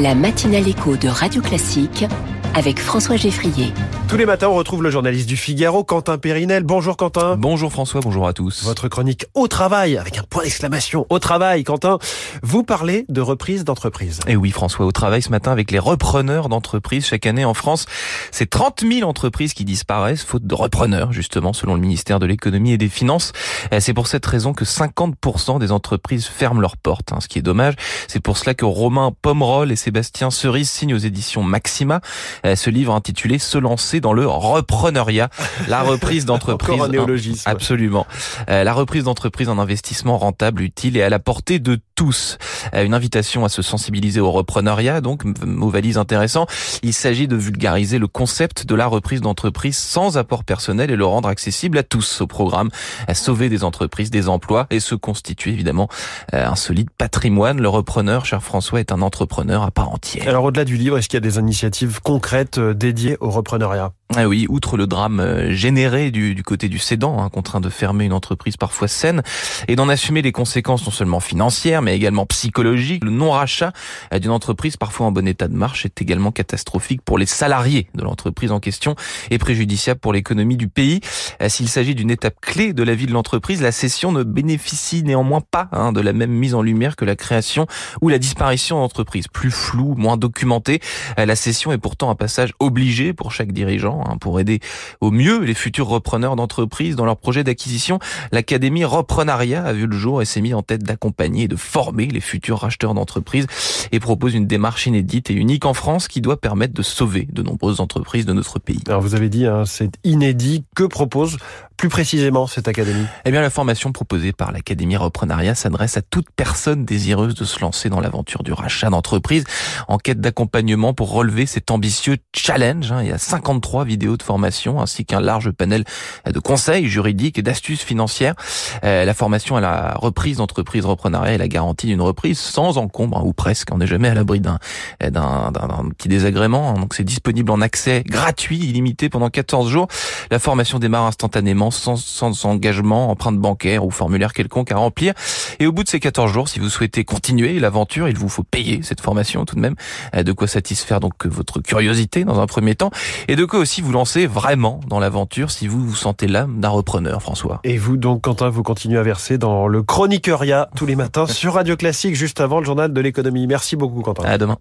La matinale écho de Radio Classique avec François Geffrier. Tous les matins, on retrouve le journaliste du Figaro, Quentin Périnel. Bonjour Quentin. Bonjour François, bonjour à tous. Votre chronique au travail, avec un point d'exclamation, au travail, Quentin. Vous parlez de reprise d'entreprise. Et oui François, au travail ce matin avec les repreneurs d'entreprises. Chaque année en France, c'est 30 000 entreprises qui disparaissent, faute de repreneurs, justement, selon le ministère de l'économie et des finances. C'est pour cette raison que 50% des entreprises ferment leurs portes, hein, ce qui est dommage. C'est pour cela que Romain Pomerol et Sébastien Cerise signent aux éditions Maxima ce livre intitulé Se lancer dans le repreneuriat, la reprise d'entreprise. un néologisme. Absolument. Euh, la reprise d'entreprise en investissement rentable, utile et à la portée de tous. Euh, une invitation à se sensibiliser au repreneuriat, donc mot valise intéressant. Il s'agit de vulgariser le concept de la reprise d'entreprise sans apport personnel et le rendre accessible à tous au programme. À sauver des entreprises, des emplois et se constituer évidemment un solide patrimoine. Le repreneur, cher François, est un entrepreneur à part entière. Alors au-delà du livre, est-ce qu'il y a des initiatives concrètes euh, dédiée au repreneuriat. Ah oui, outre le drame euh, généré du, du côté du cédant, hein, contraint de fermer une entreprise parfois saine et d'en assumer les conséquences non seulement financières mais également psychologiques, le non-rachat euh, d'une entreprise parfois en bon état de marche est également catastrophique pour les salariés de l'entreprise en question et préjudiciable pour l'économie du pays. S'il s'agit d'une étape clé de la vie de l'entreprise, la cession ne bénéficie néanmoins pas hein, de la même mise en lumière que la création ou la disparition d'entreprise. Plus floue, moins documentée, la cession est pourtant un passage obligé pour chaque dirigeant hein, pour aider au mieux les futurs repreneurs d'entreprises dans leur projet d'acquisition. L'Académie Reprenariat a vu le jour et s'est mis en tête d'accompagner et de former les futurs racheteurs d'entreprises et propose une démarche inédite et unique en France qui doit permettre de sauver de nombreuses entreprises de notre pays. Alors vous avez dit, hein, c'est inédit. Que propose plus précisément cette académie? Eh bien, la formation proposée par l'Académie Reprenariat s'adresse à toute personne désireuse de se lancer dans l'aventure du rachat d'entreprise en quête d'accompagnement pour relever cet ambitieux challenge. Hein. Il y a 53 vidéos de formation ainsi qu'un large panel de conseils juridiques et d'astuces financières. Euh, la formation à la reprise d'entreprise reprenariat est la garantie d'une reprise sans encombre, hein, ou presque. On n'est jamais à l'abri d'un d'un petit désagrément. Donc c'est disponible en accès gratuit, illimité pendant 14 jours. La formation démarre instantanément sans, sans engagement, empreinte bancaire ou formulaire quelconque à remplir. Et au bout de ces 14 jours, si vous souhaitez continuer l'aventure, il vous faut payer cette formation tout de même, euh, de quoi satisfaire donc votre curiosité dans un premier temps, et de quoi aussi vous lancer vraiment dans l'aventure si vous vous sentez l'âme d'un repreneur, François. Et vous donc, Quentin, vous continuez à verser dans le chroniqueuria tous les matins sur Radio Classique, juste avant le journal de l'économie. Merci beaucoup, Quentin. À demain.